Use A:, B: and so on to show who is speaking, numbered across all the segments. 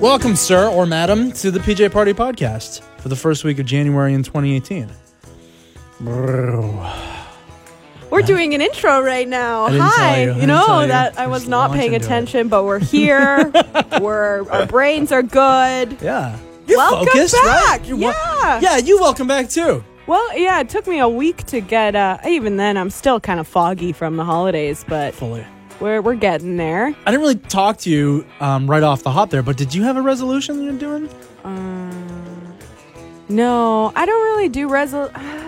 A: Welcome, sir or madam, to the PJ Party podcast for the first week of January in 2018.
B: We're doing an intro right now.
A: Didn't
B: Hi.
A: tell you. I didn't
B: know
A: you.
B: that I
A: We're
B: was
A: just
B: not
A: launch
B: paying
A: into it.
B: attention, but we're here. we're our brains are good.
A: Yeah. You're
B: Welcome
A: focused,
B: back.
A: right? You're wel-
B: Yeah.
A: yeah, you welcome back too.
B: Well, yeah, it took me a week to get. Uh, even then, I'm still kind of foggy from the holidays, but
A: Fully.
B: We're we're getting there.
A: I didn't really talk to you um, right off the hop there, but did you have a resolution you're doing?
B: Um, No, I don't really do resol.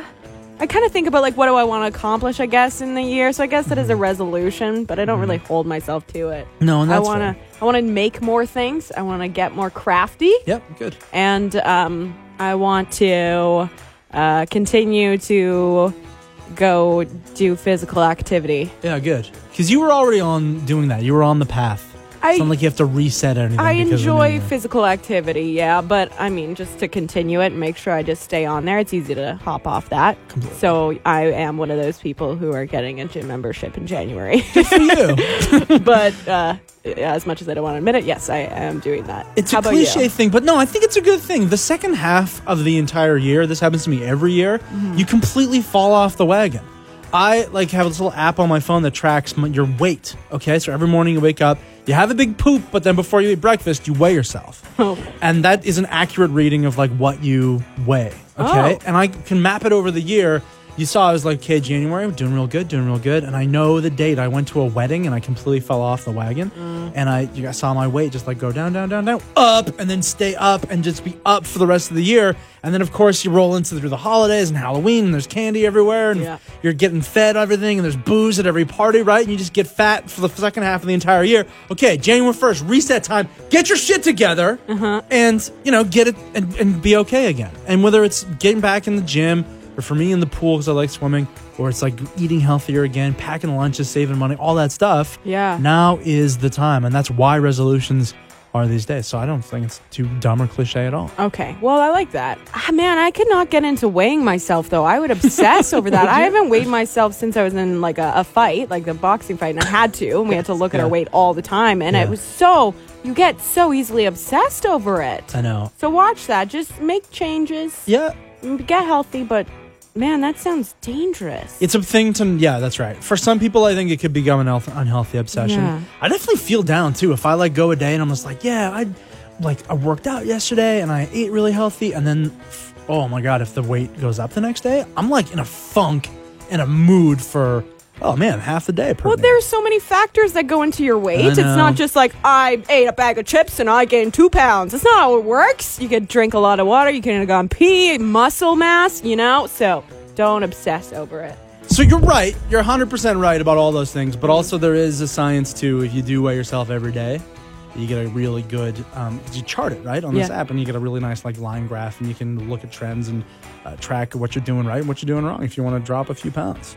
B: I kind of think about like what do I want to accomplish, I guess, in the year. So I guess that is a resolution, but I don't really hold myself to it.
A: No, and
B: I want to. I want to make more things. I want to get more crafty.
A: Yep, good.
B: and um, I want to uh, continue to go do physical activity.
A: Yeah, good. Because you were already on doing that. You were on the path.
B: I-
A: it's not like you have to reset anything.
B: I
A: because of the new
B: enjoy physical activity, yeah, but I mean, just to continue it and make sure I just stay on there, it's easy to hop off that.
A: Completely.
B: So I am one of those people who are getting a gym membership in January.
A: for you.
B: but uh, as much as I don't want to admit it, yes, I am doing that.
A: It's
B: How
A: a cliche
B: you?
A: thing, but no, I think it's a good thing. The second half of the entire year, this happens to me every year,
B: Mm-hmm.
A: you completely fall off the wagon. I like have this little app on my phone that tracks my, your weight. Okay, so every morning you wake up, you have a big poop, but then before you eat breakfast, you weigh yourself,
B: Oh.
A: and that is an accurate reading of like what you weigh. Okay,
B: Oh.
A: and I can map it over the year. You saw I was like, okay, January, I'm doing real good, doing real good, and I know the date. I went to a wedding and I completely fell off the wagon,
B: Mm.
A: and I you guys saw my weight just like go down, down, down, down, up, and then stay up and just be up for the rest of the year. And then of course you roll into through the holidays and Halloween, and there's candy everywhere, and
B: Yeah.
A: you're getting fed everything, and there's booze at every party, right? And you just get fat for the second half of the entire year. Okay, January first, reset time. Get your shit together, and you know get it and, and be okay again. And whether it's getting back in the gym, or for me in the pool because I like swimming, or it's like eating healthier again, packing lunches, saving money, all that stuff.
B: Yeah.
A: Now is the time, and that's why resolutions are these days. So I don't think it's too dumb or cliche at all.
B: Okay. Well, I like that. Ah, man, I could not get into weighing myself though. I would obsess over that. I haven't weighed myself since I was in like a, a fight, like the boxing fight, and I had to, and we had to look at
A: Yeah.
B: our weight all the time, and
A: Yeah.
B: it was so you get so easily obsessed over it.
A: I know.
B: So watch that. Just make changes.
A: Yeah,
B: Get healthy, but man, that sounds dangerous.
A: It's a thing to yeah, that's right. For some people, I think it could become an health, unhealthy obsession.
B: Yeah.
A: I definitely feel down too if I like go a day and I'm just like, yeah, I like I worked out yesterday and I ate really healthy, and then oh my god, if the weight goes up the next day, I'm like in a funk, in a mood for oh man, half the day. per
B: well, there's so many factors that go into your weight. It's
A: know.
B: not just like I ate a bag of chips and I gained two pounds. That's not how it works. You could drink a lot of water. You can go on pee, muscle mass. You know, so don't obsess over it.
A: So you're right. You're 100% right about all those things, but also there is a science too. If you do weigh yourself every day, you get a really good, um, you chart it right on this
B: Yeah.
A: app, and you get a really nice like line graph, and you can look at trends and uh, track what you're doing right and what you're doing wrong. If you want to drop a few pounds,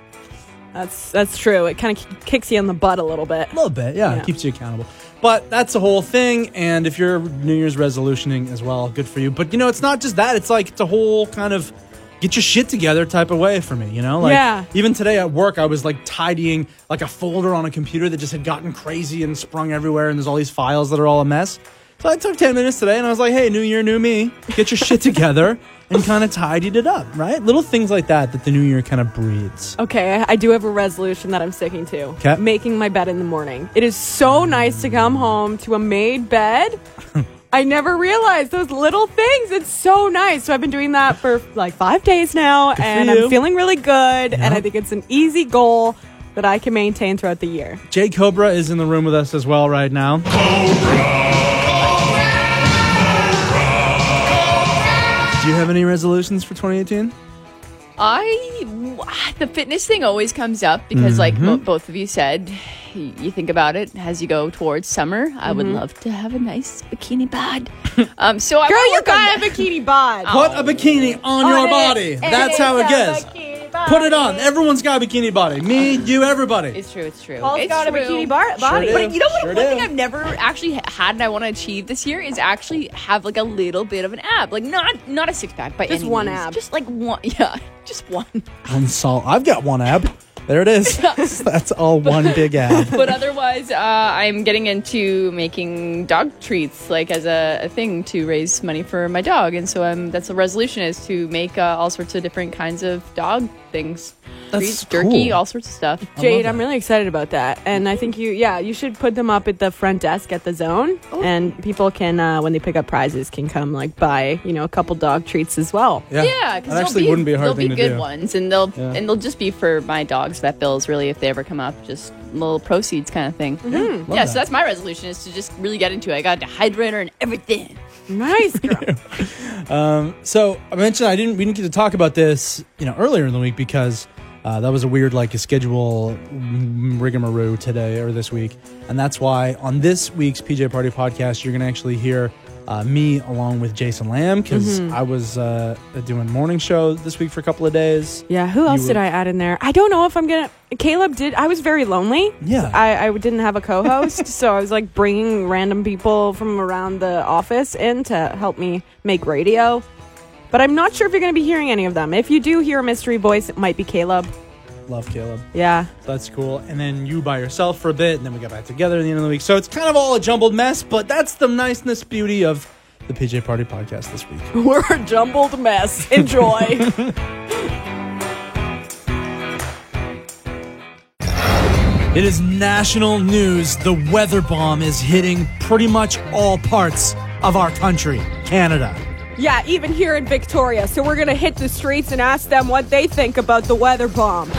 B: That's that's true. It kind of kicks you in the butt a little bit.
A: a little bit, yeah,
B: Yeah.
A: it keeps you accountable. But that's the whole thing. And if you're New Year's resolutioning as well, good for you. But you know, it's not just that. It's like it's a whole kind of get your shit together type of way for me. You know, like
B: Yeah.
A: even today at work, I was like tidying like a folder on a computer that just had gotten crazy and sprung everywhere, and there's all these files that are all a mess. So I took 10 minutes today and I was like, hey, new year, new me. Get your shit together and kind of tidied it up, right? Little things like that that the new year kind of breeds.
B: Okay, I, I do have a resolution that I'm sticking to.
A: 'Kay.
B: Making my bed in the morning. It is so nice to come home to a made bed. I never realized those little things. It's so nice. So I've been doing that for like five days now, and. I'm feeling really good. And I think it's an easy goal that I can maintain throughout the year.
A: Jay Cobra is in the room with us as well right now. Do you have any resolutions for 2018?
C: I the fitness thing always comes up because, like mo- mm-hmm. both of you said, you think about it as you go towards summer. I would love to have a nice bikini bod. um, so I
B: Girl,
C: wanna
B: you
C: work on
B: got a
C: that.
B: bikini bod.
A: Put a bikini on your
B: it.
A: body.
B: It
A: That's
B: is
A: how it
B: a
A: goes. Put it on. Everyone's got a bikini body. Me, you, everybody.
C: It's true. It's true.
B: Pol's
C: it's
B: got a
C: true.
B: bikini bar- body.
A: do.
C: But you know what?
A: Sure
C: one thing
A: do.
C: I've never actually ha- had and I want to achieve this year is actually have like a little bit of an ab, like not not a six pack by
B: Just
C: any
B: one
C: means.
B: ab.
C: just like one. Yeah, just one.
A: One sol- I've got one ab. There it is. That's all one big ad.
C: but otherwise, uh, I'm getting into making dog treats, like as a, a thing to raise money for my dog, and so um, that's the resolution is to make uh, all sorts of different kinds of dog things,
A: That's
C: treats, jerky,
A: cool.
C: all sorts of stuff.
B: Jade,
A: that.
B: I'm really excited about that, and I think you, yeah, you should put them up at the front desk at the zone,
C: Oh.
B: and people can, uh, when they pick up prizes, can come like buy, you know, a couple dog treats as well.
C: Yeah,
A: that
C: because
A: actually
C: be,
A: wouldn't be a hard
C: they'll
A: thing
C: be
A: to
C: good
A: do.
C: ones, and they'll
A: Yeah.
C: and they'll just be for my dog's vet bills, really, if they ever come up, just little proceeds kind of thing. Yeah,
A: Love
C: so
A: that.
C: that's my resolution is to just really get into it. I got a dehydrator and everything.
B: Nice, girl.
A: So I mentioned I didn't. We didn't get to talk about this, you know, earlier in the week because uh, that was a weird like a schedule rigmarole today or this week, and that's why on this week's PJ Party podcast you're gonna actually hear uh, me along with Jason Lamb because I was uh, doing morning show this week for a couple of days.
B: Yeah, who else
A: You
B: did I add in there? I don't know if I'm gonna. Caleb did. I was very lonely.
A: Yeah.
B: I, I didn't have a co-host, so I was like bringing random people from around the office in to help me make radio. But I'm not sure if you're going to be hearing any of them. If you do hear a mystery voice, it might be Caleb.
A: Love Caleb.
B: Yeah.
A: That's cool. And then you by yourself for a bit, and then we got back together at the end of the week. So it's kind of all a jumbled mess, but that's the niceness, beauty of the PJ Party podcast this week.
B: We're a jumbled mess. Enjoy.
A: It is national news. The weather bomb is hitting pretty much all parts of our country, Canada.
B: Yeah, even here in Victoria. So we're going to hit the streets and ask them what they think about the weather bomb.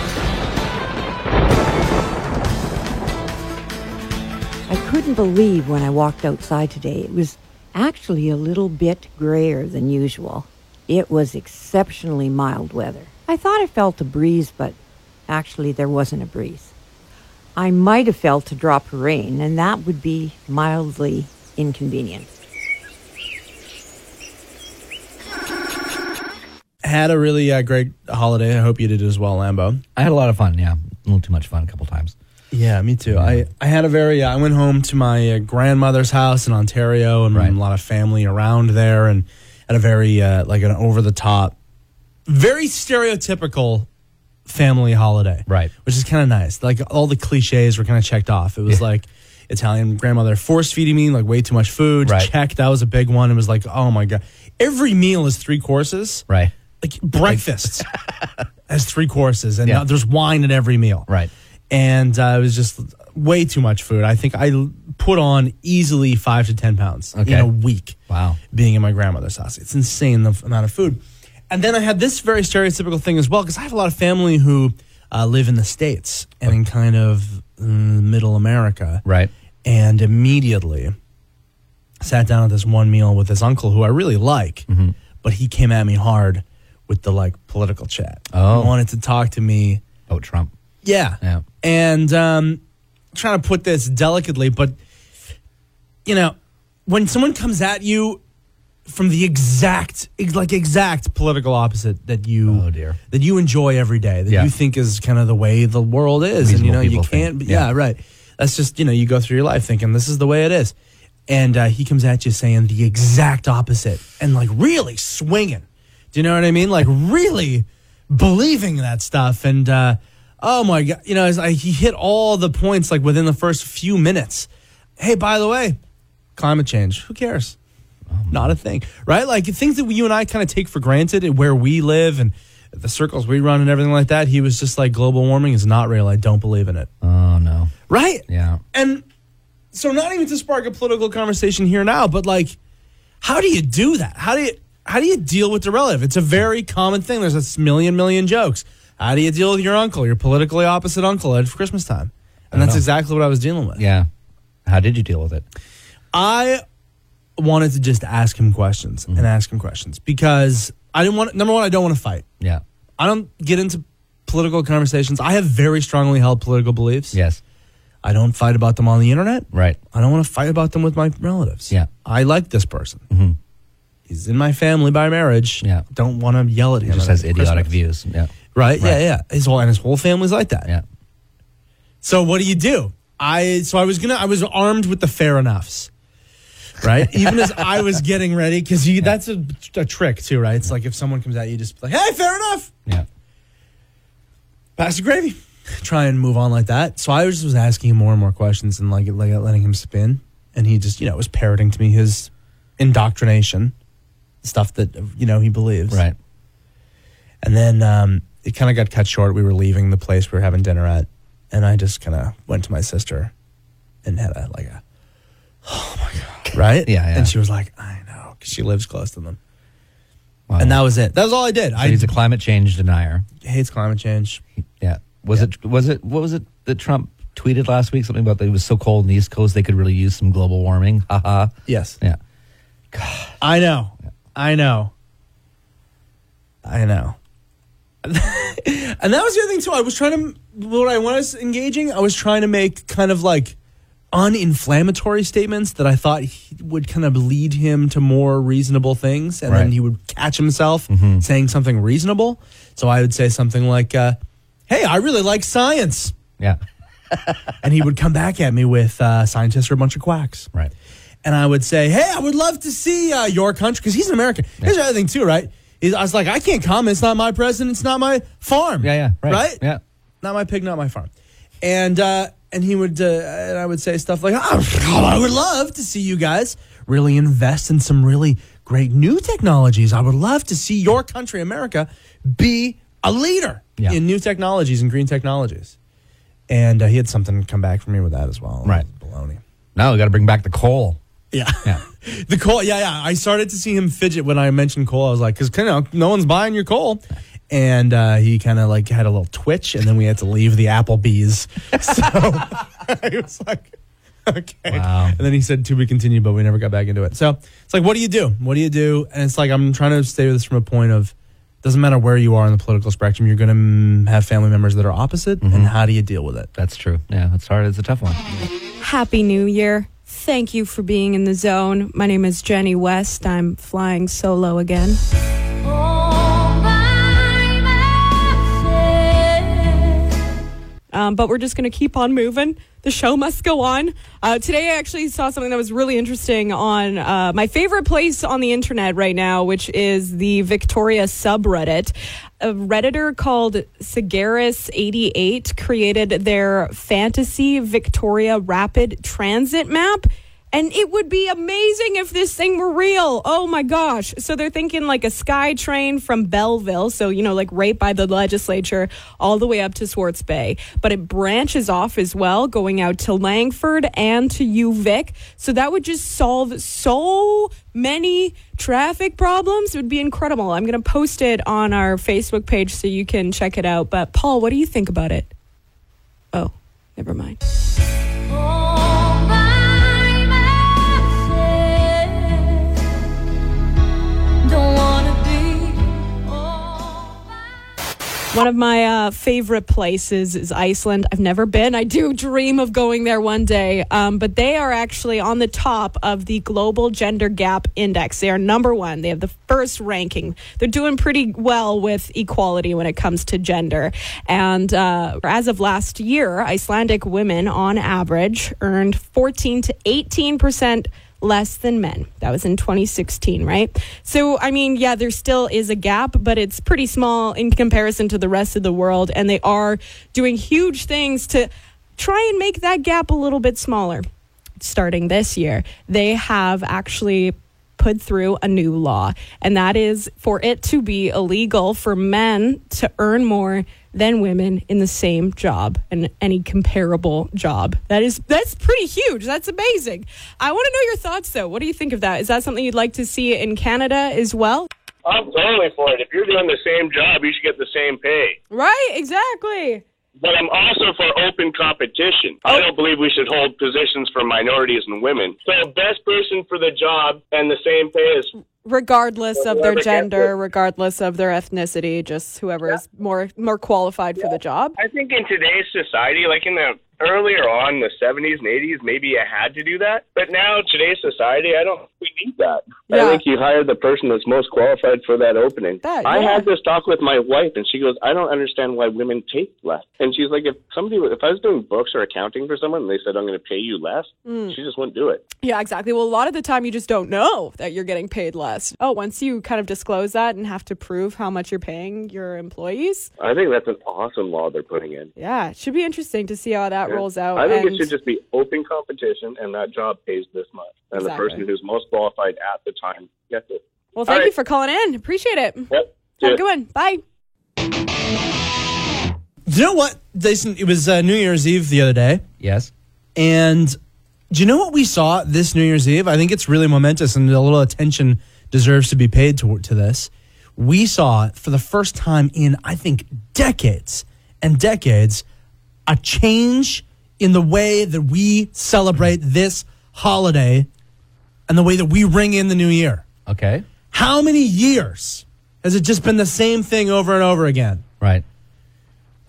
D: I couldn't believe when I walked outside today. It was actually a little bit grayer than usual. It was exceptionally mild weather. I thought I felt a breeze, but actually there wasn't a breeze. I might have felt a drop of rain, and that would be mildly inconvenient.
A: Had a really uh, great holiday. I hope you did as well, Lambo.
E: I had a lot of fun. Yeah, a little too much fun a couple times.
A: Yeah, me too. I, I had a very, uh, I went home to my uh, grandmother's house in Ontario and
E: Right.
A: a lot of family around there and had a very, uh, like an over the top, very stereotypical family holiday.
E: Right.
A: Which is kind of nice. Like all the cliches were kind of checked off. It was
E: Yeah.
A: like Italian grandmother force feeding me like way too much food.
E: Right.
A: Check. That was a big one. It was like, oh my God. Every meal is three courses.
E: Right.
A: Like breakfast has three courses and
E: Yeah.
A: there's wine at every meal
E: Right.
A: and uh, it was just way too much food. I think I l- put on easily five to ten pounds
E: Okay.
A: in a week.
E: Wow.
A: being in my grandmother's house, it's insane the f- amount of food. And then I had this very stereotypical thing as well because I have a lot of family who uh, live in the states and in kind of mm, middle America,
E: Right.
A: and immediately sat down at this one meal with this uncle who I really like,
E: Mm-hmm.
A: but he came at me hard with the like political chat.
E: Oh.
A: he wanted to talk to me.
E: Oh, Trump.
A: Yeah.
E: Yeah.
A: And um, trying to put this delicately, but you know, when someone comes at you from the exact, like exact political opposite that you,
E: Oh, dear.
A: that you enjoy every day, that
E: Yeah.
A: you think is kind of the way the world is, and you know, you can't, yeah.
E: Yeah.
A: right. That's just you know, you go through your life thinking this is the way it is, and uh, he comes at you saying the exact opposite, and like really swinging. Do you know what I mean? Like really believing that stuff, and uh, oh my god, you know, like he hit all the points like within the first few minutes. Hey, by the way, climate change. Who cares? Not a thing, right? Like things that you and I kind of take for granted and where we live and the circles we run and everything like that. He was just like, global warming is not real. I don't believe in it.
E: Oh no.
A: Right?
E: Yeah.
A: And so, not even to spark a political conversation here now, but like, how do you do that? How do you how do you deal with the relative? It's a very common thing. There's a million million jokes. How do you deal with your uncle, your politically opposite uncle at Christmas time? And that's
E: know.
A: exactly what I was dealing with.
E: Yeah. How did you deal with it?
A: I wanted to just ask him questions
E: Mm-hmm.
A: and ask him questions because I didn't want number one, I don't want to fight.
E: Yeah.
A: I don't get into political conversations. I have very strongly held political beliefs.
E: Yes.
A: I don't fight about them on the internet.
E: Right.
A: I don't want to fight about them with my relatives.
E: Yeah.
A: I like this person.
E: Mhm.
A: He's in my family by marriage.
E: Yeah.
A: Don't want to yell at him.
E: He just has idiotic
A: Christmas.
E: views. Yeah.
A: Right? Yeah, yeah. His whole and his whole family's like that.
E: Yeah.
A: So what do you do? I so I was gonna I was armed with the fair enoughs. Right? Even as I was getting ready, because that's a, a trick too, right? It's like if someone comes at you, just be like, hey, fair enough.
E: Yeah.
A: Pass the gravy. try and move on like that. So I was just was asking him more and more questions and like, like letting him spin, and he just you know was parroting to me his indoctrination stuff that you know he believes.
E: Right.
A: And then um, it kind of got cut short. We were leaving the place we were having dinner at, and I just kind of went to my sister and had a like a, oh my god, right?
E: Yeah, yeah.
A: And she was like, I know, because she lives close to them.
E: Wow.
A: And that was it. That was all I did.
E: So
A: I
E: he's a climate change denier.
A: hates climate change.
E: Yeah. Was it? Was it? What was it that Trump tweeted last week? Something about that it was so cold in the East Coast they could really use some global warming. Haha.
A: Yes,
E: yeah. God.
A: I know, I know, I know. and that was the other thing too. I was trying to when I was engaging, I was trying to make kind of like uninflammatory statements that I thought he would kind of lead him to more reasonable things, and then he would catch himself saying something reasonable. So I would say something like, uh, "Hey, I really like science,"
E: Yeah.
A: and he would come back at me with, uh, "Scientists are a bunch of quacks."
E: Right.
A: And I would say, "Hey, I would love to see uh, your country," because he's an American. Here's the other thing too, right? Is I was like, I can't comment. It's not my president. It's not my farm.
E: Yeah. Yeah. Right.
A: Right.
E: Yeah.
A: Not my pig. Not my farm. And uh, and he would uh, and I would say stuff like, oh, I would love to see you guys really invest in some really great new technologies. I would love to see your country, America, be a leader
E: Yeah.
A: in new technologies and green technologies. And uh, he had something come back from me with that as well.
E: Right.
A: Baloney.
E: Now we got to bring back the coal.
A: Yeah.
E: Yeah.
A: the coal. Yeah, yeah. I started to see him fidget when I mentioned coal. I was like, because you know, no one's buying your coal. And uh, he kind of like had a little twitch, and then we had to leave the Applebee's. So I was like, okay.
E: Wow.
A: And then he said, to be continued, but we never got back into it. So it's like, what do you do? What do you do? And it's like, I'm trying to stay with this from a point of, doesn't matter where you are on the political spectrum, you're going to mm, have family members that are opposite. And how do you deal with it?
E: That's true. Yeah. That's hard. It's a tough one.
B: Happy New Year. Thank you for being in the zone. My name is Jenny West. I'm flying solo again. Um, but we're just going to keep on moving. The show must go on. Uh, today, I actually saw something that was really interesting on uh, my favorite place on the internet right now, which is the Victoria subreddit. A Redditor called Sagaris88 created their fantasy Victoria rapid transit map. And it would be amazing if this thing were real. Oh my gosh. So they're thinking like a sky train from Belleville. So, you know, like right by the legislature all the way up to Swartz Bay. But it branches off as well, going out to Langford and to UVic. So that would just solve so many traffic problems. It would be incredible. I'm going to post it on our Facebook page so you can check it out. But Pol, what do you think about it? Oh, never mind. Oh. One of my uh, favorite places is Iceland. I've never been. I do dream of going there one day. Um, but they are actually on the top of the Global Gender Gap Index. They are number one. They have the first ranking. They're doing pretty well with equality when it comes to gender. And uh, as of last year, Icelandic women on average earned 14 to 18 percent less than men. That was in 2016, right? So, I mean, yeah, there still is a gap, but it's pretty small in comparison to the rest of the world. And they are doing huge things to try and make that gap a little bit smaller. Starting this year, they have actually put through a new law, and that is for it to be illegal for men to earn more than women in the same job and any comparable job. That is that's pretty huge. That's amazing. I want to know your thoughts though. What do you think of that? Is that something you'd like to see in Canada as well?
F: I'm totally for it. If you're doing the same job, you should get the same pay.
B: Right, exactly.
F: But I'm also for open competition. I oh. don't believe we should hold positions for minorities and women. So best person for the job and the same pay as
B: Regardless of their gender, regardless of their ethnicity, just whoever is more more qualified for the job.
F: I think in today's society, like in the earlier on in the 70s and 80s, maybe you had to do that. But now today's society, I don't think we need that.
B: Yeah.
F: I think you hire the person that's most qualified for that opening.
B: That-
F: I had this talk with my wife, and she goes, "I don't understand why women take less." And she's like, "If somebody, if I was doing books or accounting for someone, and they said I'm going to pay you less,
B: Mm.
F: she just wouldn't do it."
B: Yeah, exactly. Well, a lot of the time you just don't know that you're getting paid less. Oh, once you kind of disclose that and have to prove how much you're paying your employees,
F: I think that's an awesome law they're putting in.
B: yeah, it should be interesting to see how that rolls out.
F: I think
B: and
F: it should just be open competition, and that job pays this much, and
B: Exactly.
F: the person who's most qualified at the time gets it.
B: well, thank
F: All
B: you
F: right.
B: for calling in. Appreciate it.
F: Yep.
B: Have a good one. Bye.
A: You know what, Jason? It was uh, New Year's Eve the other day,
E: Yes.
A: and do you know what we saw this New Year's Eve? I think it's really momentous, and a little attention deserves to be paid to to this. We saw for the first time in I think decades and decades a change in the way that we celebrate this holiday and the way that we ring in the new year.
E: Okay.
A: How many years has it just been the same thing over and over again?
E: Right.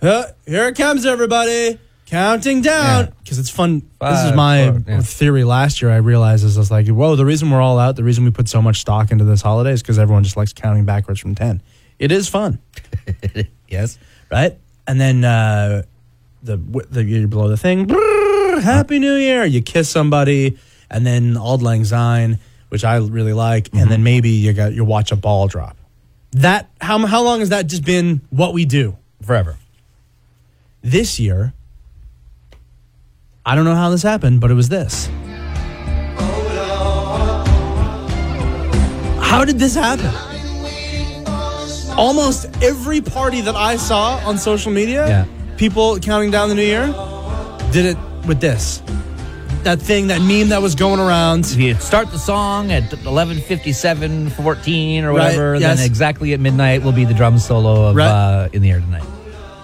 A: Uh, here it comes, everybody. Counting down.
E: Yeah.
A: Because it's fun. this is my
E: four, yeah.
A: theory last year. I realized is I was like, whoa, the reason we're all out, the reason we put so much stock into this holiday is because everyone just likes counting backwards from 10. It is fun,
E: Yes.
A: right? And then uh, the, the you blow the thing. brrr, Happy New Year. You kiss somebody. And then Auld Lang Syne, which I really like.
E: Mm-hmm.
A: And then maybe you got you watch a ball drop. That how, how long has that just been what we do?
E: Forever.
A: this year, I don't know how this happened, but it was this. How did this happen? Almost every party that I saw on social media,
E: Yeah.
A: People counting down the new year, did it with this. That thing, that meme that was going around.
E: You start the song at 11:57, 14 or
A: Right,
E: whatever,
A: yes.
E: then exactly at midnight will be the drum solo of
A: Right.
E: uh, "In the Air Tonight."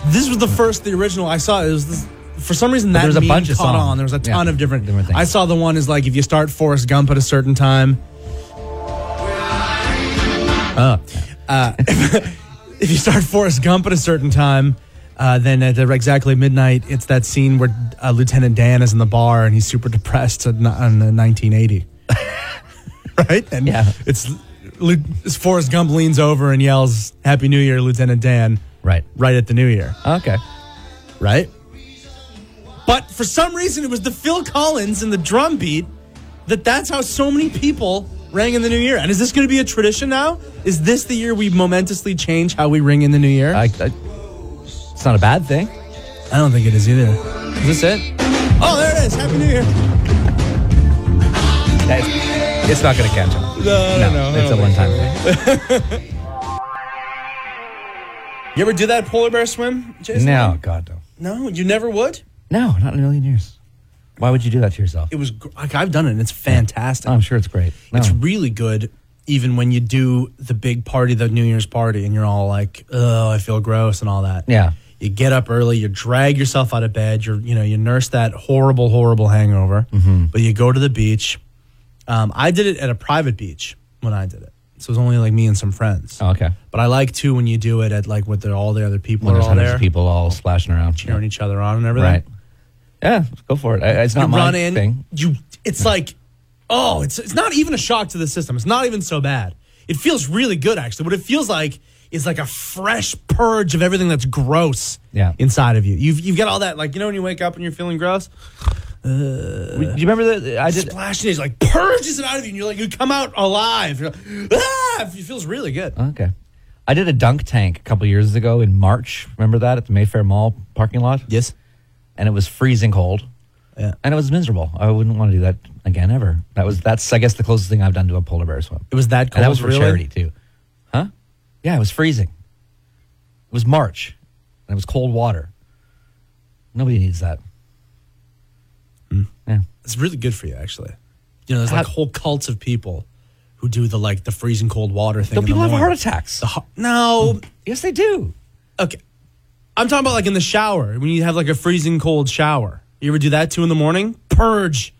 A: This was the first, the original I saw. It was this, for some reason that
E: there was a
A: meme
E: bunch of
A: caught
E: songs.
A: on. There was a ton
E: Yeah,
A: of different.
E: different things.
A: I saw the one is like if you start Forrest Gump at a certain time. Uh, uh, if you start Forrest Gump at a certain time, uh, then at exactly midnight, it's that scene where uh, Lieutenant Dan is in the bar and he's super depressed on, on uh, 1980. right? And
E: Yeah.
A: it's, it's Forrest Gump leans over and yells, Happy New Year, Lieutenant Dan,
E: Right.
A: right at the New Year
E: Okay.
A: right? But for some reason, it was the Phil Collins and the drum beat that that's how so many people rang in the new year. And is this going to be a tradition now? Is this the year we momentously change how we ring in the new year?
E: I, I, it's not a bad thing.
A: I don't think it is either. Is this it? Oh, there it is. Happy New Year.
E: It's, it's not going to catch on.
A: No,
E: No,
A: no,
E: it's a one-time thing.
A: You ever do that polar bear swim, Jason?
E: No, God, no.
A: No, you never would?
E: No, not in a million years. Why would you do that to yourself?
A: It was, gr- like, I've done it and it's fantastic.
E: Oh, I'm sure it's great. No.
A: It's really good even when you do the big party, the New Year's party, and you're all like, oh, I feel gross and all that.
E: Yeah.
A: You get up early, you drag yourself out of bed, you're, you know, you nurse that horrible, horrible hangover,
E: Mm-hmm.
A: but you go to the beach. Um, I did it at a private beach when I did it. So it was only like me and some friends.
E: Oh, okay.
A: But I like too when you do it at like with the, all the other people
E: When
A: are
E: there's
A: all
E: hundreds
A: there,
E: of people all splashing around.
A: cheering each other on and everything.
E: Right. Yeah, go for it. I, it's not
A: you
E: my
A: run in,
E: thing.
A: you it's like oh, it's it's not even a shock to the system. It's not even so bad. It feels really good actually. What it feels like is like a fresh purge of everything that's gross
E: Yeah.
A: inside of you. You've you've got all that like you know when you wake up and you're feeling gross,
E: Do you remember that I did?
A: splashing is like purges it out of you and you're like you come out alive. You're like, ah, it feels really good.
E: Okay. I did a dunk tank a couple years ago in March. Remember that at the Mayfair Mall parking lot?
A: Yes.
E: And it was freezing cold.
A: Yeah.
E: And it was miserable. I wouldn't want to do that again ever. That was that's I guess the closest thing I've done to a polar bear swim.
A: It was that cold.
E: and that was for
A: really?
E: charity too. Yeah, it was freezing. It was March. And it was cold water. Nobody needs that. Hmm. Yeah.
A: It's really good for you actually. You know, there's like
E: How-
A: whole cults of people who do the like the freezing cold water thing.
E: Don't
A: in
E: people
A: the
E: have
A: morning.
E: heart attacks?
A: The ho- no, hmm.
E: yes, they do.
A: Okay. I'm talking about like in the shower when you have like a freezing cold shower. You ever do that too in the morning? Purge,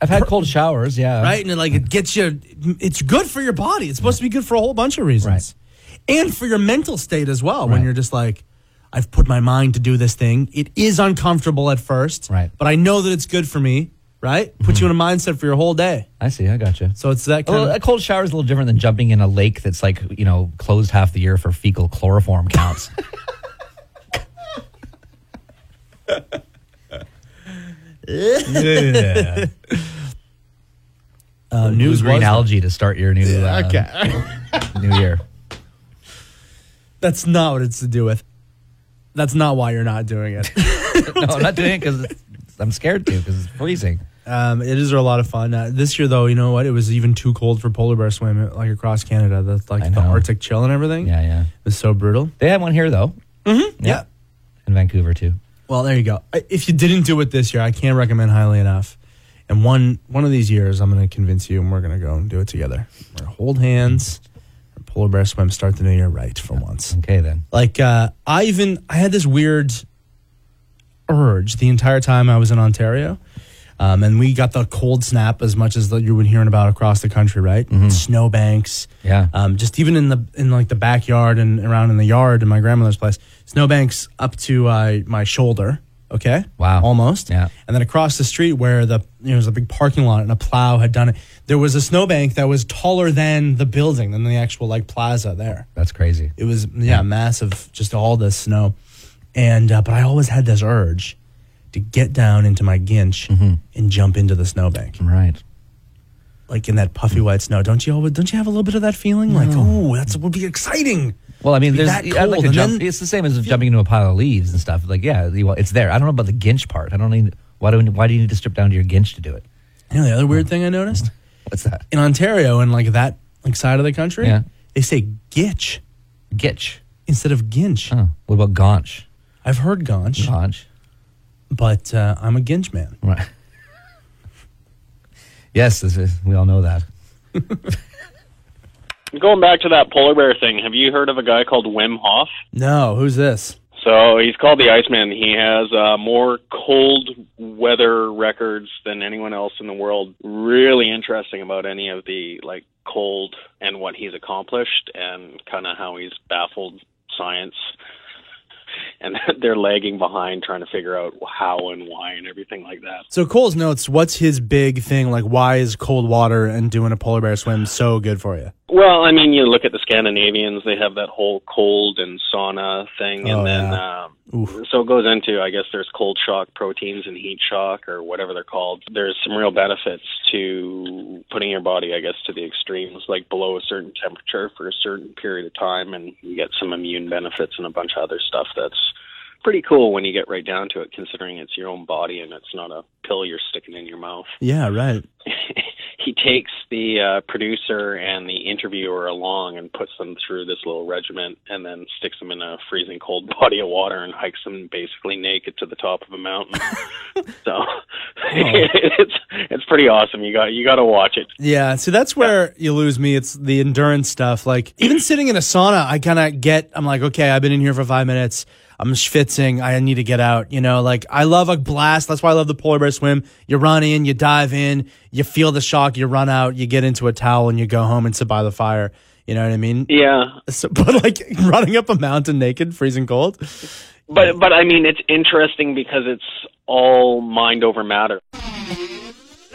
E: I've had cold showers, yeah.
A: right? And it, like it gets you. It's good for your body. It's supposed to be good for a whole bunch of reasons, and for your mental state as well. When you're just like, I've put my mind to do this thing. It is uncomfortable at first,
E: Right.
A: But I know that it's good for me, right? Put you in a mindset for your whole day.
E: I see. I got you.
A: So it's that kind
E: a cold shower is a little different than jumping in a lake that's like you know closed half the year for fecal coliform counts.
A: Uh,
E: Blue
A: news
E: green algae to start your new uh,
A: Okay.
E: new year.
A: That's not what it's to do with. That's not why you're not doing it.
E: no, I'm not doing it because I'm scared to because it's freezing.
A: um, it is a lot of fun. Uh, this year, though, you know what? It was even too cold for polar bear swim, like across Canada. That's like the
E: know.
A: Arctic chill and everything.
E: Yeah, yeah.
A: It was so brutal.
E: They had one here though. Mm-hmm.
A: Yeah.
E: in Vancouver too.
A: Well, there you go. I- If you didn't do it this year, I can't recommend highly enough. And one one of these years, I'm going to convince you, and we're going to go and do it together. We're gonna hold hands, and polar bear swim, start the new year right for once.
E: Okay, then.
A: Like uh, I even I had this weird urge the entire time I was in Ontario. Um, and we got the cold snap as much as the, you've been hearing about across the country, right? Snowbanks,
E: Yeah.
A: um, just even in the in like the backyard and around in the yard in my grandmother's place, snowbanks up to uh, my shoulder. Okay,
E: Wow.
A: almost.
E: Yeah.
A: and then across the street where the you know, there was a big parking lot and a plow had done it. There was a snowbank that was taller than the building, than the actual like plaza there.
E: That's crazy.
A: It was yeah, massive, just all this snow, and uh, but I always had this urge to get down into my ginch and jump into the snowbank,
E: Right.
A: like in that puffy white snow. Don't you always? Don't you have a little bit of that feeling? Like, oh, that's would be exciting.
E: Well, I mean,
A: Be
E: there's
A: that
E: I'd like
A: cold,
E: to
A: and
E: jump.
A: then-
E: it's the same as jumping into a pile of leaves and stuff. Like, yeah, you- it's there. I don't know about the ginch part. I don't need. Why do we, Why do you need to strip down to your ginch to do it?
A: You know, the other weird thing I noticed
E: What's that?
A: in Ontario and like that like side of the country,
E: Yeah.
A: they say gitch
E: Gitch.
A: instead of ginch.
E: Oh, what about gaunch?
A: I've heard gaunch,
E: Gaunch.
A: but uh, I'm a ginch man.
E: Right. yes, this is, we all know that.
G: Going back to that polar bear thing, have you heard of a guy called Wim Hof?
A: No, who's this?
G: So he's called the Iceman. He has uh, more cold weather records than anyone else in the world. Really interesting about any of the like cold and what he's accomplished and kind of how he's baffled science. And they're lagging behind trying to figure out how and why and everything like that.
A: So Cole's notes. What's his big thing? Like, why is cold water and doing a polar bear swim so good for you?
G: Well, I mean, you look at the Scandinavians; they have that whole cold and sauna thing, and
A: Oh,
G: then
A: yeah.
G: um, so it goes into, I guess, there's cold shock proteins and heat shock, or whatever they're called. There's some real benefits to putting your body, I guess, to the extremes, like below a certain temperature for a certain period of time, and you get some immune benefits and a bunch of other stuff that's pretty cool when you get right down to it, considering it's your own body and it's not a pill you're sticking in your mouth
A: Yeah, right.
G: he takes the uh, producer and the interviewer along and puts them through this little regiment and then sticks them in a freezing cold body of water and hikes them basically naked to the top of a mountain. so it's it's pretty awesome. You got you got to watch it.
A: Yeah, see, that's where you lose me. It's the endurance stuff. Like, even sitting in a sauna, I kind of get, I'm like, okay, I've been in here for five minutes. I'm schwitzing. I need to get out. You know, like, I love a blast. That's why I love the polar bear swim. You run in, you dive in, you feel the shock, you run out, you get into a towel, and you go home and sit by the fire. You know what I mean?
G: Yeah,
A: So, but like running up a mountain naked, freezing cold.
G: but but I mean it's interesting because it's all mind over matter.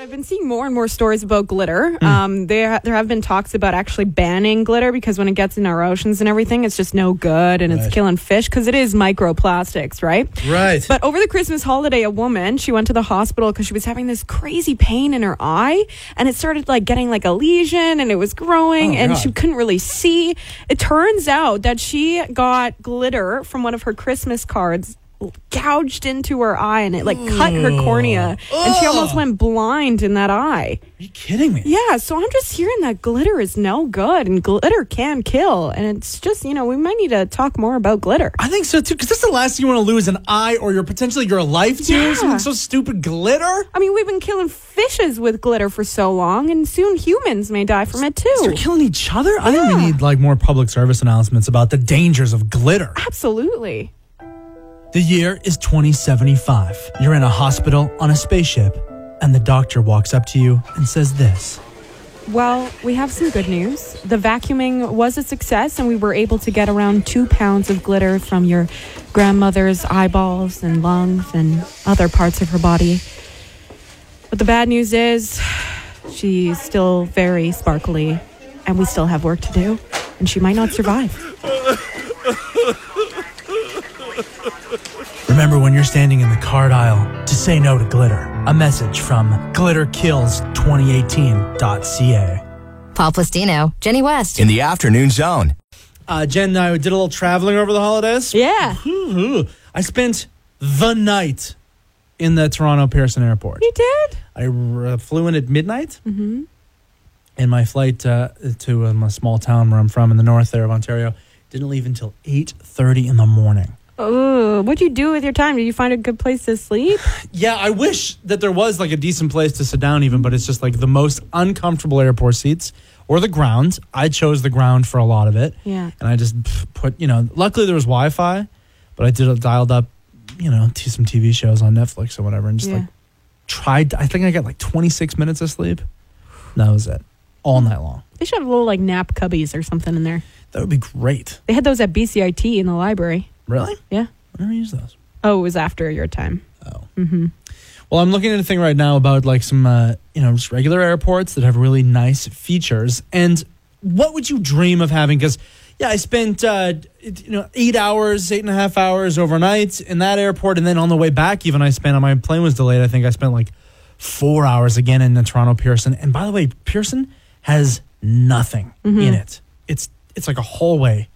B: I've been seeing more and more stories about glitter. Um, there, there have been talks about actually banning glitter because when it gets in our oceans and everything, it's just no good and
A: Right.
B: it's killing fish because it is microplastics, right?
A: Right.
B: But over the Christmas holiday, a woman she went to the hospital because she was having this crazy pain in her eye, and it started like getting like a lesion, and it was growing,
A: Oh,
B: and
A: God.
B: she couldn't really see. It turns out that she got glitter from one of her Christmas cards gouged into her eye, and it like cut her cornea, and she almost went blind in that eye.
A: Are you kidding me?
B: Yeah, so I'm just hearing that glitter is no good, and glitter can kill, and it's just you know we might need to talk more about glitter.
A: I think so too, because that's the last thing you want to lose an eye or your potentially your life to.
B: Yeah.
A: Something so stupid, glitter.
B: I mean, we've been killing fishes with glitter for so long, and soon humans may die from it too.
A: They're
B: too.
A: killing each other. I think we need like more public service announcements about the dangers of glitter.
B: Absolutely.
A: The year is 2075. You're in a hospital on a spaceship, and the doctor walks up to you and says this.
B: Well, we have some good news. The vacuuming was a success, and we were able to get around two pounds of glitter from your grandmother's eyeballs and lungs and other parts of her body. But the bad news is, she's still very sparkly, and we still have work to do, and she might not survive.
A: Remember when you're standing in the card aisle to say no to glitter. A message from glitterkills2018.ca.
H: Pol Plastino, Jenny West.
I: In the afternoon zone.
A: Uh, Jen and I did a little traveling over the holidays.
B: Yeah.
A: Ooh, I spent the night in the Toronto Pearson Airport.
B: You did?
A: I uh, flew in at midnight. Mm-hmm. And my flight uh, to um, a small town where I'm from in the north there of Ontario didn't leave until 8.30 in the morning.
B: Oh, what'd you do with your time? Did you find a good place to sleep?
A: Yeah, I wish that there was like a decent place to sit down even, but it's just like the most uncomfortable airport seats or the ground. I chose the ground for a lot of it.
B: Yeah.
A: And I just put, you know, luckily there was Wi-Fi, but I did it dialed up, you know, to some TV shows on Netflix or whatever and just
B: Yeah.
A: like tried I think I got like 26 minutes of sleep. That was it. All hmm. night long.
B: They should have little like nap cubbies or something in there.
A: That would be great.
B: They had those at BCIT in the library.
A: Really?
B: Yeah.
A: I never use those.
B: Oh, it was after your time. Oh.
A: Well, I'm looking at a thing right now about like some, uh, you know, just regular airports that have really nice features. And what would you dream of having? Because, yeah, I spent, uh, you know, eight hours, eight and a half hours overnight in that airport. And then on the way back, even I spent, on my plane was delayed. I think I spent like four hours again in the Toronto Pearson. And by the way, Pearson has nothing in it. It's, it's like a hallway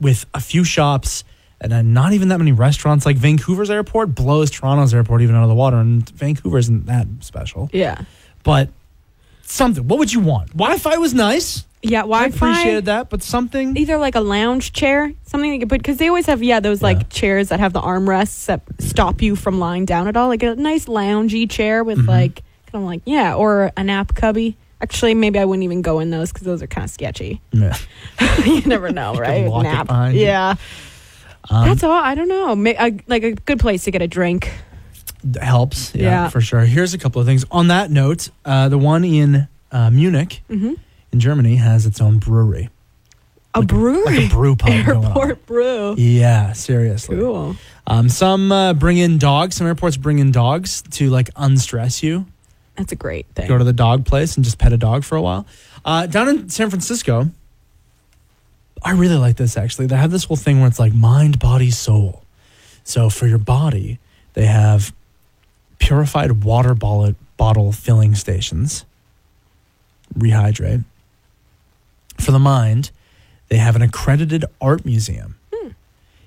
A: with a few shops and not even that many restaurants. Like Vancouver's airport blows Toronto's airport even out of the water, and Vancouver isn't that special.
B: Yeah.
A: But something. What would you want? Wi-Fi was nice.
B: Yeah,
A: I
B: Wi-Fi.
A: appreciated that, but something.
B: Either like a lounge chair, something you could put, because they always have, yeah, those
A: Yeah.
B: like chairs that have the armrests that stop you from lying down at all. Like a nice loungy chair with
A: Mm-hmm.
B: like, kind of like, yeah, or a nap cubby. Actually, maybe I wouldn't even go in those because those are kind of sketchy.
A: Yeah.
B: you never know, right? nap.
A: behind you. Um,
B: That's all. I don't know. Ma- a, like a good place to get a drink.
A: helps. Yeah,
B: Yeah.
A: for sure. Here's a couple of things. On that note, uh, the one in uh, Munich,
B: Mm-hmm.
A: in Germany, has its own brewery,
B: A brewery.
A: like a brew pub going on.
B: Airport brew.
A: Yeah, seriously.
B: Cool.
A: Um, some uh, bring in dogs. Some airports bring in dogs to like unstress you.
B: That's a great thing.
A: Go to the dog place and just pet a dog for a while. Uh, down in San Francisco, I really like this actually. They have this whole thing where it's like mind, body, soul. So for your body, they have purified water bottle, bottle filling stations. Rehydrate. For the mind, they have an accredited art museum. Hmm.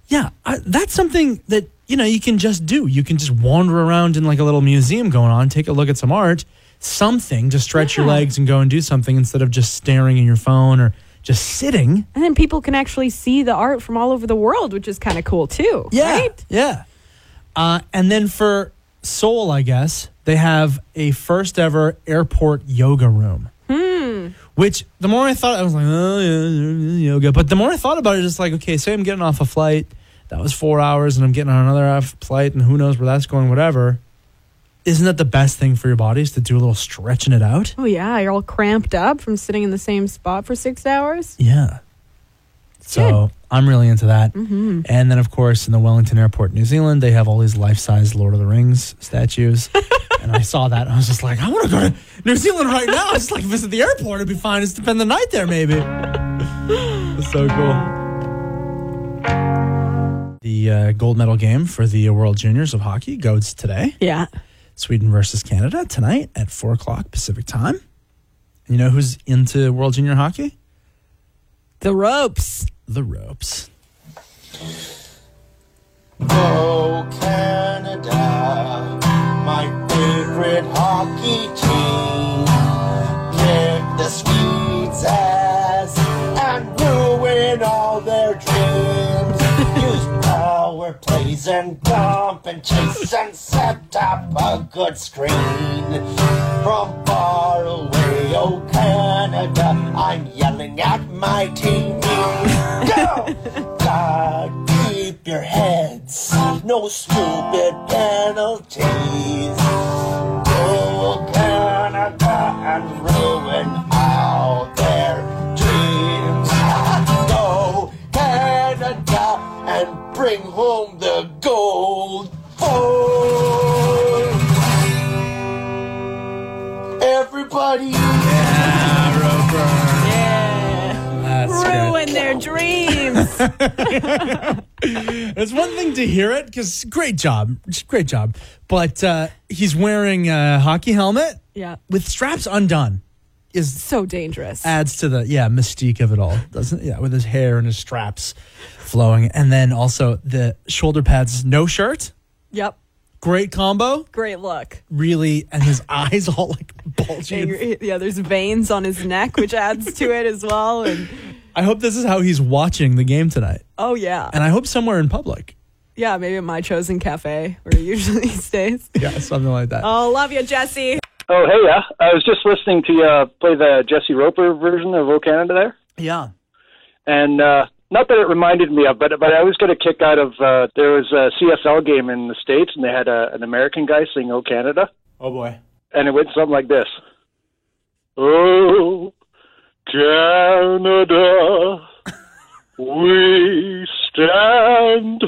A: Yeah, I, that's something that you know you can just do. You can just wander around in like a little museum going on, take a look at some art, something to stretch your legs and go and do something instead of just staring in your phone or just sitting.
B: And then people can actually see the art from all over the world, which is kind of cool too.
A: Yeah,
B: Right?
A: yeah. Uh, and then for soul, I guess they have a first ever airport yoga room.
B: Hmm.
A: Which the more I thought, I was like, oh yeah, yoga. But the more I thought about it, it's like, okay, say I'm getting off a flight that was four hours, and I'm getting on another flight, and who knows where that's going, whatever. Isn't that the best thing for your bodies to do a little stretching it out?
B: Oh yeah, you're all cramped up from sitting in the same spot for six hours.
A: Yeah. So I'm really into that.
B: Mm-hmm.
A: And then, of course, in the Wellington Airport, New Zealand, they have all these life-size Lord of the Rings statues. and I saw that, and I was just like, I want to go to New Zealand right now. I just like visit the airport. It'd be fine. Just spend the night there, maybe. It's so cool. The uh, gold medal game for the World Juniors of Hockey goes today.
B: Yeah.
A: Sweden versus Canada tonight at four o'clock Pacific time. And you know who's into World Junior Hockey?
B: The ropes.
A: The ropes.
J: Go Canada, my favorite hockey team. Kick the Swedes' ass and ruin all their dreams. Use power plays and dump and chase and set up a good screen. From far away, oh Canada, I'm yelling at my team. Go! God, keep your heads. No stupid penalties. Go Canada and ruin all bring home the gold. Oh, everybody.
A: Yeah, Roper.
B: Yeah.
A: That's good.
B: Ruin their dreams.
A: It's one thing to hear it because great job, great job. But uh, he's wearing a hockey helmet
B: yeah.
A: with straps undone. Is
B: So dangerous.
A: adds to the yeah mystique of it all, doesn't? Yeah, with his hair and his straps flowing, and then also the shoulder pads, no shirt.
B: yep.
A: Great combo,
B: Great look.
A: really, and his eyes all like bulging. and-
B: And, yeah, there's veins on his neck, which adds to it as well. And
A: I hope this is how he's watching the game tonight,
B: oh yeah,
A: and I hope somewhere in public.
B: yeah, maybe at my chosen cafe where he usually stays.
A: Yeah, something like that.
B: Oh, love you, Jesse.
I: Oh, hey, yeah. I was just listening to you uh, play the Jesse Roper version of O Canada there.
A: yeah.
I: And uh, not that it reminded me of, but but I always get a kick out of uh, there was a CFL game in the States and they had a, an American guy sing "Oh Canada.
A: Oh boy.
I: And it went something like this Oh, Canada, we stand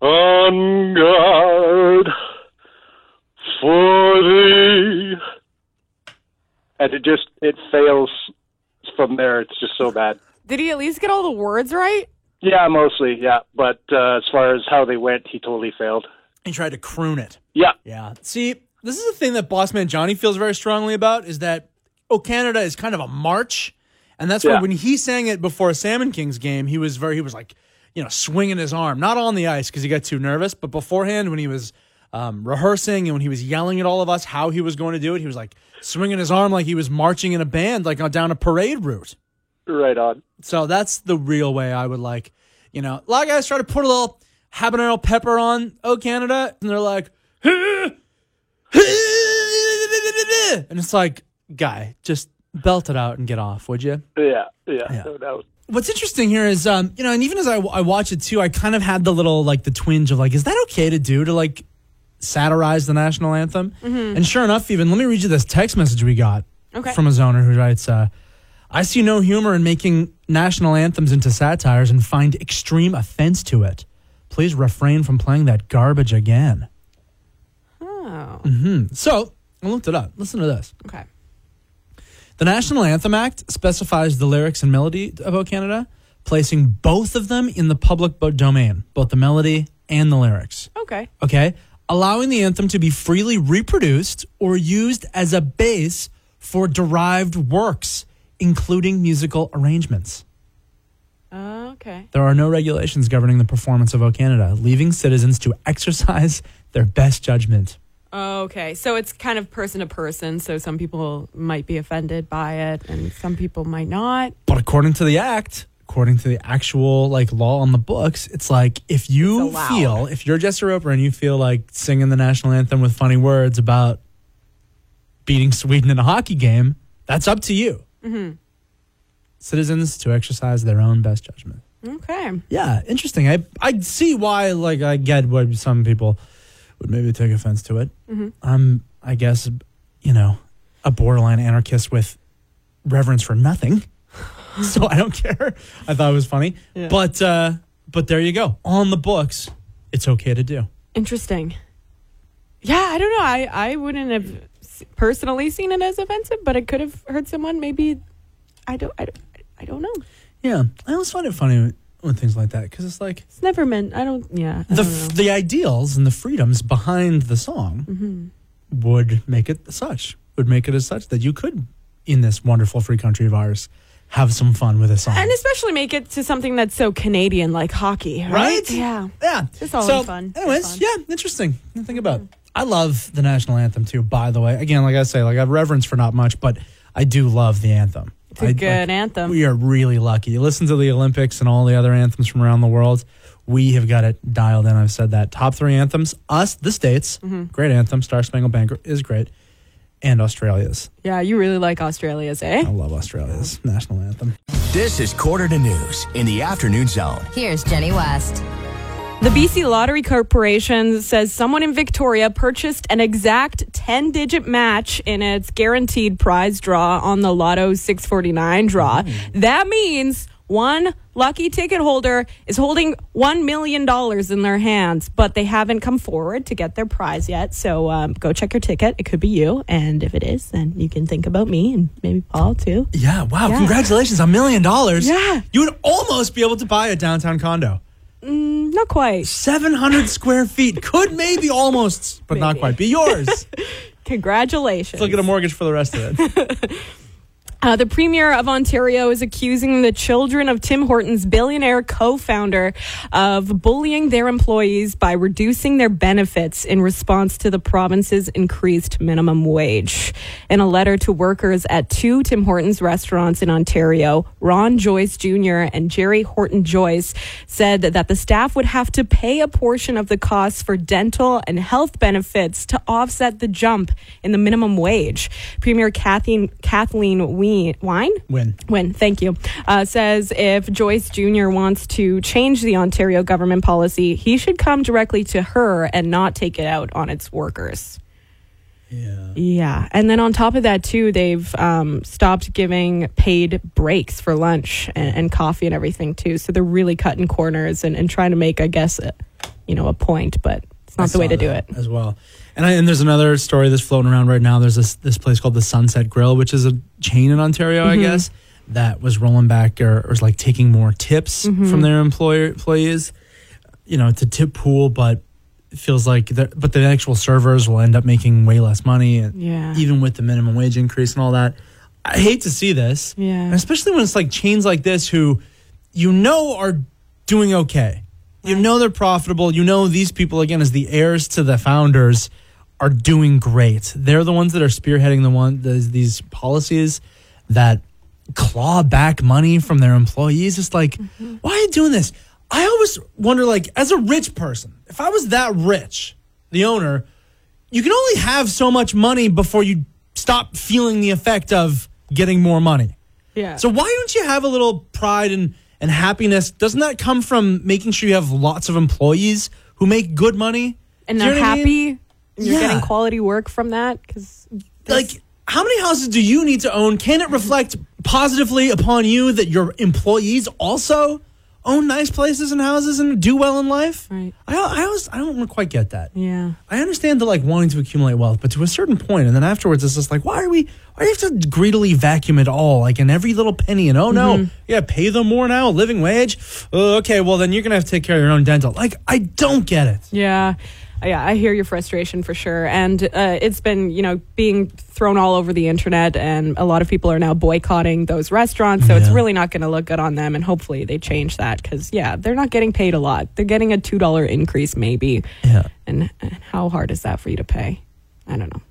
I: on guard for thee. And it just, it fails from there. It's just so bad.
B: Did he at least get all the words right?
I: Yeah, mostly, yeah. But uh, as far as how they went, he totally failed.
A: He tried to croon it.
I: Yeah.
A: Yeah. See, this is the thing that Bossman Johnny feels very strongly about is that Oh Canada is kind of a march, and that's why
I: Yeah.
A: when he sang it before a Salmon Kings game, he was very he was like you know swinging his arm, not on the ice because he got too nervous, but beforehand when he was um, rehearsing and when he was yelling at all of us how he was going to do it, he was like swinging his arm like he was marching in a band, like on down a parade route.
I: Right on.
A: So that's the real way I would like, you know, a lot of guys try to put a little habanero pepper on Oh Canada, and they're like, and it's like, guy, just belt it out and get off, would you?
I: Yeah, yeah,
A: Yeah.
I: no doubt.
A: What's interesting here is, um, you know, and even as I, I watch it too, I kind of had the little like the twinge of like, is that okay to do to like satirize the national anthem? And sure enough, even let me read you this text message we got
B: Okay.
A: from a zoner who writes, uh, "I see no humor in making national anthems into satires and find extreme offense to it. Please refrain from playing that garbage again."
B: Oh, mm-hmm.
A: So I looked it up. Listen to this.
B: okay.
A: The National Anthem Act specifies the lyrics and melody of O Canada, placing both of them in the public domain, both the melody and the lyrics.
B: Okay.
A: Okay? Allowing the anthem to be freely reproduced or used as a base for derived works, including musical arrangements.
B: Uh, okay.
A: There are no regulations governing the performance of O Canada, leaving citizens to exercise their best judgment.
B: Okay. So it's kind of person to person. So some people might be offended by it and some people might not.
A: But according to the act, according to the actual like law on the books, it's like if you feel if you're Jesse Roper and you feel like singing the national anthem with funny words about beating Sweden in a hockey game, that's up to you.
B: Mm-hmm.
A: Citizens to exercise their own best judgment.
B: Okay.
A: Yeah, interesting. I I see why like I get why some people would maybe take offense to it.
B: Mm-hmm.
A: I'm I guess you know a borderline anarchist with reverence for nothing, so I don't care. I thought it was funny,
B: Yeah.
A: but uh, but there you go. On the books, it's okay to do.
B: Interesting. Yeah, I don't know. I, I wouldn't have personally seen it as offensive, but it could have hurt someone. Maybe I don't. I don't. I don't know.
A: Yeah, I always find it funny when, things like that because it's like
B: It's never meant. I don't. Yeah. I
A: the
B: don't
A: f- the ideals and the freedoms behind the song
B: Mm-hmm.
A: would make it such would make it as such that you could in this wonderful free country of ours have some fun with a song
B: and especially make it to something that's so Canadian, like hockey, right?
A: Right?
B: Yeah.
A: yeah
B: It's all
A: so,
B: fun.
A: Anyways
B: fun.
A: yeah interesting think about i love the national anthem too by the way again like i say like i have reverence for not much but i do love the anthem
B: It's a
A: I-
B: good
A: like,
B: anthem.
A: we are really lucky you listen to the olympics and all the other anthems from around the world we have got it dialed in i've said that top three anthems us the states
B: Mm-hmm.
A: great anthem star spangled banner is great and australia's
B: yeah, you really like Australia's, eh?
A: i love australia's national anthem
K: This is Quarter to News in the Afternoon Zone.
H: Here's Jenny West.
B: The BC Lottery Corporation says someone in Victoria purchased an exact 10 digit match in its guaranteed prize draw on the Lotto 649 draw. That means One lucky ticket holder is holding $1 million in their hands, but they haven't come forward to get their prize yet. So um, go check your ticket. It could be you. And if it is, then you can think about me and maybe Pol too.
A: Yeah, wow.
B: Yeah.
A: Congratulations, a million dollars.
B: Yeah.
A: You would almost be able to buy a downtown condo.
B: Mm, not quite.
A: 700 square feet. Could maybe almost, but not quite, be yours.
B: Congratulations.
A: Look at a mortgage for the rest of it.
B: Uh, the Premier of Ontario is accusing the children of Tim Hortons billionaire co founder of bullying their employees by reducing their benefits in response to the province's increased minimum wage. In a letter to workers at two Tim Hortons restaurants in Ontario, Ron Joyce Jr. and Jeri Horton-Joyce said that the staff would have to pay a portion of the costs for dental and health benefits to offset the jump in the minimum wage. Premier Kathleen, Kathleen Ween, Wine?
A: Wynne.
B: Wynne, thank you. Uh, says if Joyce Jr. wants to change the Ontario government policy, he should come directly to her and not take it out on its workers.
A: Yeah.
B: Yeah. And then on top of that, too, they've um, stopped giving paid breaks for lunch and, and coffee and everything, too. So they're really cutting corners and, and trying to make, I guess, a, you know, a point, but it's not
A: I
B: the way to do it.
A: as well. And, I, and there's another story that's floating around right now. There's this this place called the Sunset Grill, which is a chain in Ontario, I
B: Mhm.
A: guess, that was rolling back or, or was like taking more tips
B: Mhm.
A: from their employer employees. You know, it's a tip pool, but it feels like but the actual servers will end up making way less money, and
B: Yeah.
A: even with the minimum wage increase and all that. I hate to see this,
B: Yeah.
A: and especially when it's like chains like this who you know are doing okay. You know they're profitable. You know these people again as the heirs to the founders are doing great. They're the ones that are spearheading the one these, these policies that claw back money from their employees. It's like, mm-hmm. why are you doing this? I always wonder, like, as a rich person, if I was that rich, the owner, you can only have so much money before you stop feeling the effect of getting more money.
B: Yeah.
A: So why don't you have a little pride and, and happiness? Doesn't that come from making sure you have lots of employees who make good money?
B: and they're
A: what I
B: happy
A: mean?
B: You're
A: Yeah.
B: getting quality work from that because
A: Like, how many houses do you need to own? Can it reflect positively upon you that your employees also own nice places and houses and do well in life?
B: Right.
A: I, I always, I don't quite get that.
B: yeah
A: I understand the like wanting to accumulate wealth, but to a certain point, and then afterwards, it's just like, why are we? Why do you have to greedily vacuum it all, like in every little penny? And oh no, yeah, pay them more now, living wage. Uh, okay, well then you're gonna have to take care of your own dental. Like, I don't get it.
B: Yeah. Yeah, I hear your frustration for sure. And uh, it's been, you know, being thrown all over the internet, and a lot of people are now boycotting those restaurants. So it's really not going to look good on them. And hopefully they change that because, yeah, they're not getting paid a lot. They're getting a $2 increase, maybe.
A: Yeah.
B: And, and how hard is that for you to pay? I don't know.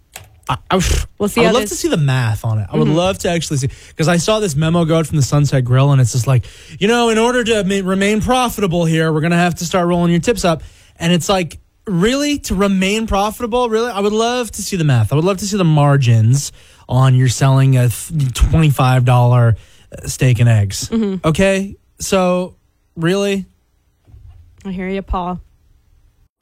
A: I, I,
B: We'll see
A: I would love to see the math on it. I would
B: Mhm.
A: love to actually see because I saw this memo go out from the Sunset Grill, and it's just like, you know, in order to ma- remain profitable here, we're gonna have to start rolling your tips up, and it's like, really, to remain profitable, really, I would love to see the math. I would love to see the margins on you're selling a twenty five dollar steak and eggs.
B: Mhm.
A: Okay, so really,
B: I hear you, Pol.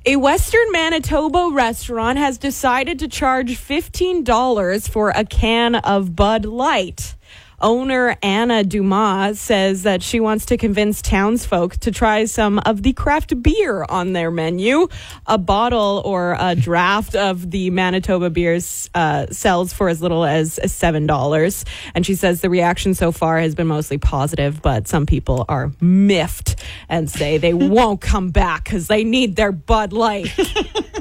B: A Western Manitoba restaurant has decided to charge $15 for a can of Bud Light. Owner Anna Dumas says that she wants to convince townsfolk to try some of the craft beer on their menu. A bottle or a draft of the Manitoba beers uh, sells for as little as $7. And she says the reaction so far has been mostly positive, but some people are miffed and say they won't come back because they need their Bud Light.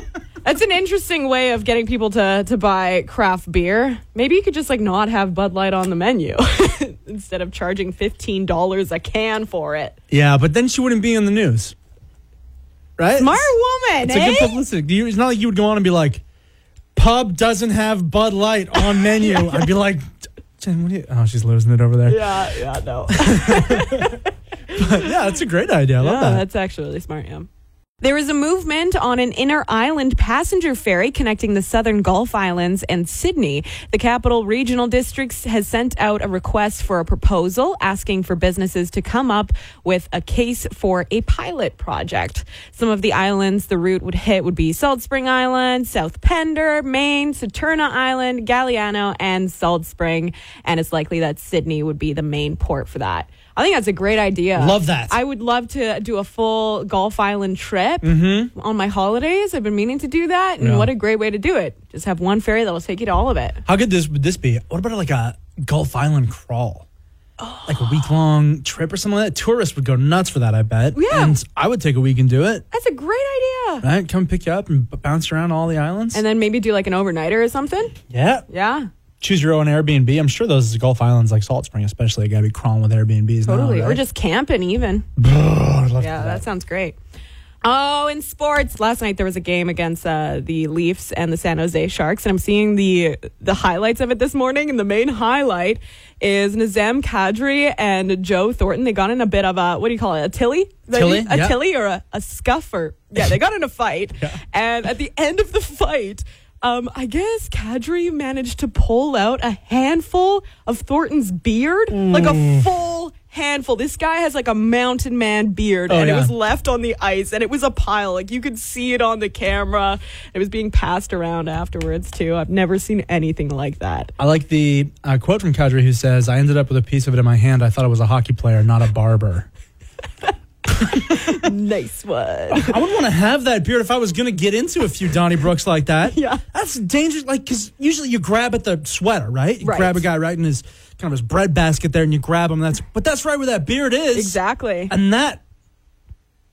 B: That's an interesting way of getting people to, to buy craft beer. Maybe you could just like not have Bud Light on the menu instead of charging fifteen dollars a can for it.
A: yeah, but then she wouldn't be in the news, right?
B: Smart woman,
A: It's
B: eh?
A: a good publicity. You- It's not like you would go on and be like, "Pub doesn't have Bud Light on menu." I'd be like, "Jen, what do you?" Oh, she's losing it over there.
B: Yeah, yeah, no.
A: But yeah, that's a great idea. I love
B: yeah,
A: that.
B: that's actually really smart. Yeah. There is a movement on an inner island passenger ferry connecting the southern Gulf Islands and Sidney. The Capital Regional District has sent out a request for a proposal asking for businesses to come up with a case for a pilot project. Some of the islands the route would hit would be Salt Spring Island, South Pender, Mayne, Saturna Island, Galiano, and Salt Spring. And it's likely that Sidney would be the main port for that. I think that's a great idea.
A: Love that.
B: I would love to do a full Gulf Island trip
A: Mm-hmm.
B: on my holidays. I've been meaning to do that, and
A: Yeah.
B: what a great way to do it. Just have one ferry that'll take you to all of it.
A: How good this would this be? What about like a Gulf Island crawl? Like a week long trip or something like that. Tourists would go nuts for that, I bet.
B: Yeah.
A: And I would take a week and do it.
B: That's a great idea.
A: Right? Come pick you up and b- bounce around all the islands.
B: And then maybe do like an overnighter or something.
A: yeah.
B: Yeah,
A: Choose your own Airbnb. I'm sure those Gulf Islands like Salt Spring, especially, gotta be crawling with Airbnbs. now,
B: totally. Or just camping even.
A: To
B: Yeah,
A: do
B: that sounds great. Oh, in sports, last night there was a game against uh, the Leafs and the San Jose Sharks, and I'm seeing the the highlights of it this morning. And the main highlight is Nazem Kadri and Joe Thornton. They got in a bit of a what do you call it? A tilly?
A: Tilly,
B: A
A: yeah.
B: tilly or a, a scuffer? Yeah, they got in a fight, and at the end of the fight. Um, I guess Kadri managed to pull out a handful of Thornton's beard, like a full handful. This guy has like a mountain man beard,
A: Oh,
B: and it was left on the ice, and it was a pile. Like you could see it on the camera. It was being passed around afterwards too. I've never seen anything like that.
A: I like the uh, quote from Kadri who says, I ended up with a piece of it in my hand. I thought it was a hockey player, not a barber.
B: nice one.
A: I wouldn't want to have that beard if I was going to get into a few Donnie Brooks like that.
B: Yeah.
A: That's dangerous. Like, because usually you grab at the sweater, right? You
B: Right.
A: grab a guy right in his kind of his bread basket there and you grab him. That's But that's right where that beard is.
B: Exactly.
A: And that,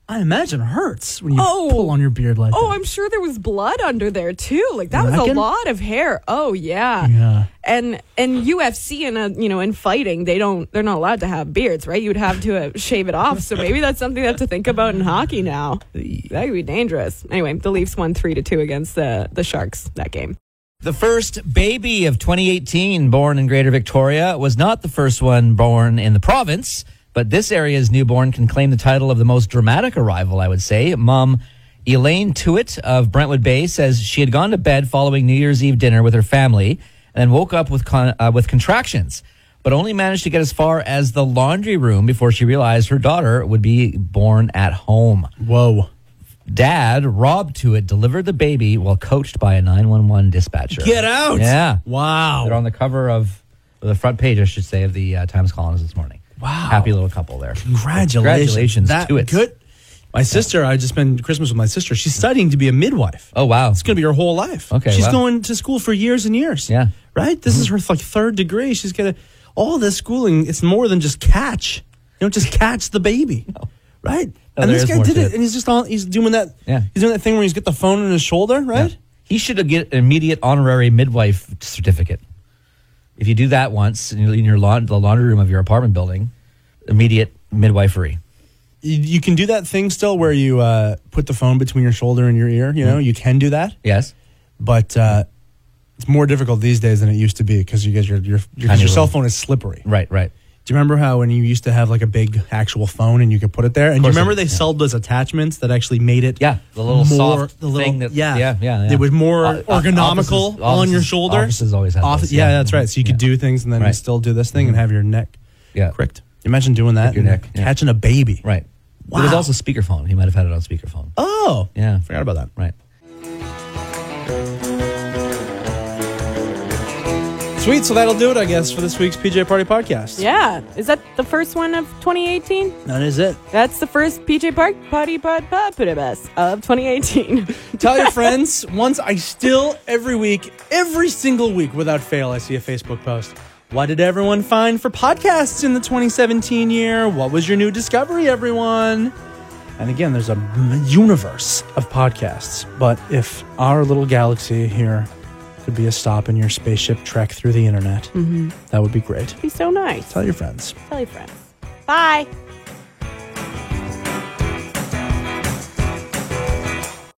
A: I imagine, hurts when you
B: Oh.
A: pull on your beard like
B: Oh,
A: that.
B: Oh, I'm sure there was blood under there too. Like that was a lot of hair. Oh yeah.
A: Yeah.
B: And and UFC and uh, you know in fighting they don't they're not allowed to have beards, right? You'd have to uh, shave it off. So maybe that's something have to think about in hockey now. That could be dangerous. Anyway, the Leafs won three to two against the the Sharks that game.
E: The first baby of 2018 born in Greater Victoria was not the first one born in the province, but this area's newborn can claim the title of the most dramatic arrival, I would say. Mom Elaine Tuitt of Brentwood Bay says she had gone to bed following New Year's Eve dinner with her family then woke up with con- uh, with contractions, but only managed to get as far as the laundry room before she realized her daughter would be born at home.
A: Whoa.
E: Dad, Rob Tuitt, delivered the baby while coached by a 911 dispatcher.
A: Get out.
E: Yeah.
A: Wow.
E: They're on the cover of the front page, I should say, of the uh, Times Colonist this morning.
A: Wow.
E: Happy little couple there.
A: Congratulations.
E: Congratulations
A: that
E: it.
A: Good. My sister, I just spent Christmas with my sister. She's studying to be a midwife.
E: Oh, wow.
A: It's going to be her whole life.
E: Okay,
A: She's
E: wow.
A: going to school for years and years.
E: Yeah.
A: Right? This is mm-hmm. her like third degree. She's going to, all this schooling, it's more than just catch. You don't just catch the baby. Right?
E: No,
A: and this guy did it,
E: it.
A: and he's just on, he's doing that.
E: Yeah.
A: He's doing that thing where he's got the phone on his shoulder, right?
E: Yeah. He should get an immediate honorary midwife certificate. If you do that once in your, in your laun- the laundry room of your apartment building, immediate midwifery.
A: You, you can do that thing still where you uh, put the phone between your shoulder and your ear. You know,
E: Mm-hmm.
A: you can do that.
E: Yes.
A: but uh, it's more difficult these days than it used to be because you guys your your, your, your cell phone is slippery.
E: Right, right.
A: Do you remember how when you used to have like a big actual phone and you could put it there? And do you remember they
E: yeah.
A: sold those attachments that actually made it
E: Yeah, the little
A: more,
E: soft
A: the little,
E: thing that-
A: yeah,
E: yeah, yeah, yeah.
A: It was more ergonomical
E: offices-
A: on your shoulder.
E: offices always had
A: Office-
E: those,
A: yeah,
E: yeah.
A: that's right. So you could do things and then
E: Right.
A: still do this thing and have your neck
E: Yeah.
A: cricked. Imagine doing that.
E: Your
A: and
E: neck, yeah.
A: Catching a baby.
E: Right. There was
A: Wow.
E: also speakerphone. He might have had it on speakerphone.
A: Oh,
E: Yeah.
A: forgot about that.
E: Right.
A: Sweet. So that'll do it, I guess, for this week's PJ Party podcast.
B: Yeah, is that the first one of 2018?
A: That is it.
B: That's the first PJ Park Party Pod Pod Bus of 2018.
A: Tell your friends. Once I still every week, every single week without fail, I see a Facebook post. What did everyone find for podcasts in the 2017 year? What was your new discovery, everyone? And again, there's a universe of podcasts. But if our little galaxy here could be a stop in your spaceship trek through the internet, mm-hmm. that would be great.
B: Be so nice.
A: Tell your friends.
B: Tell your friends. Bye.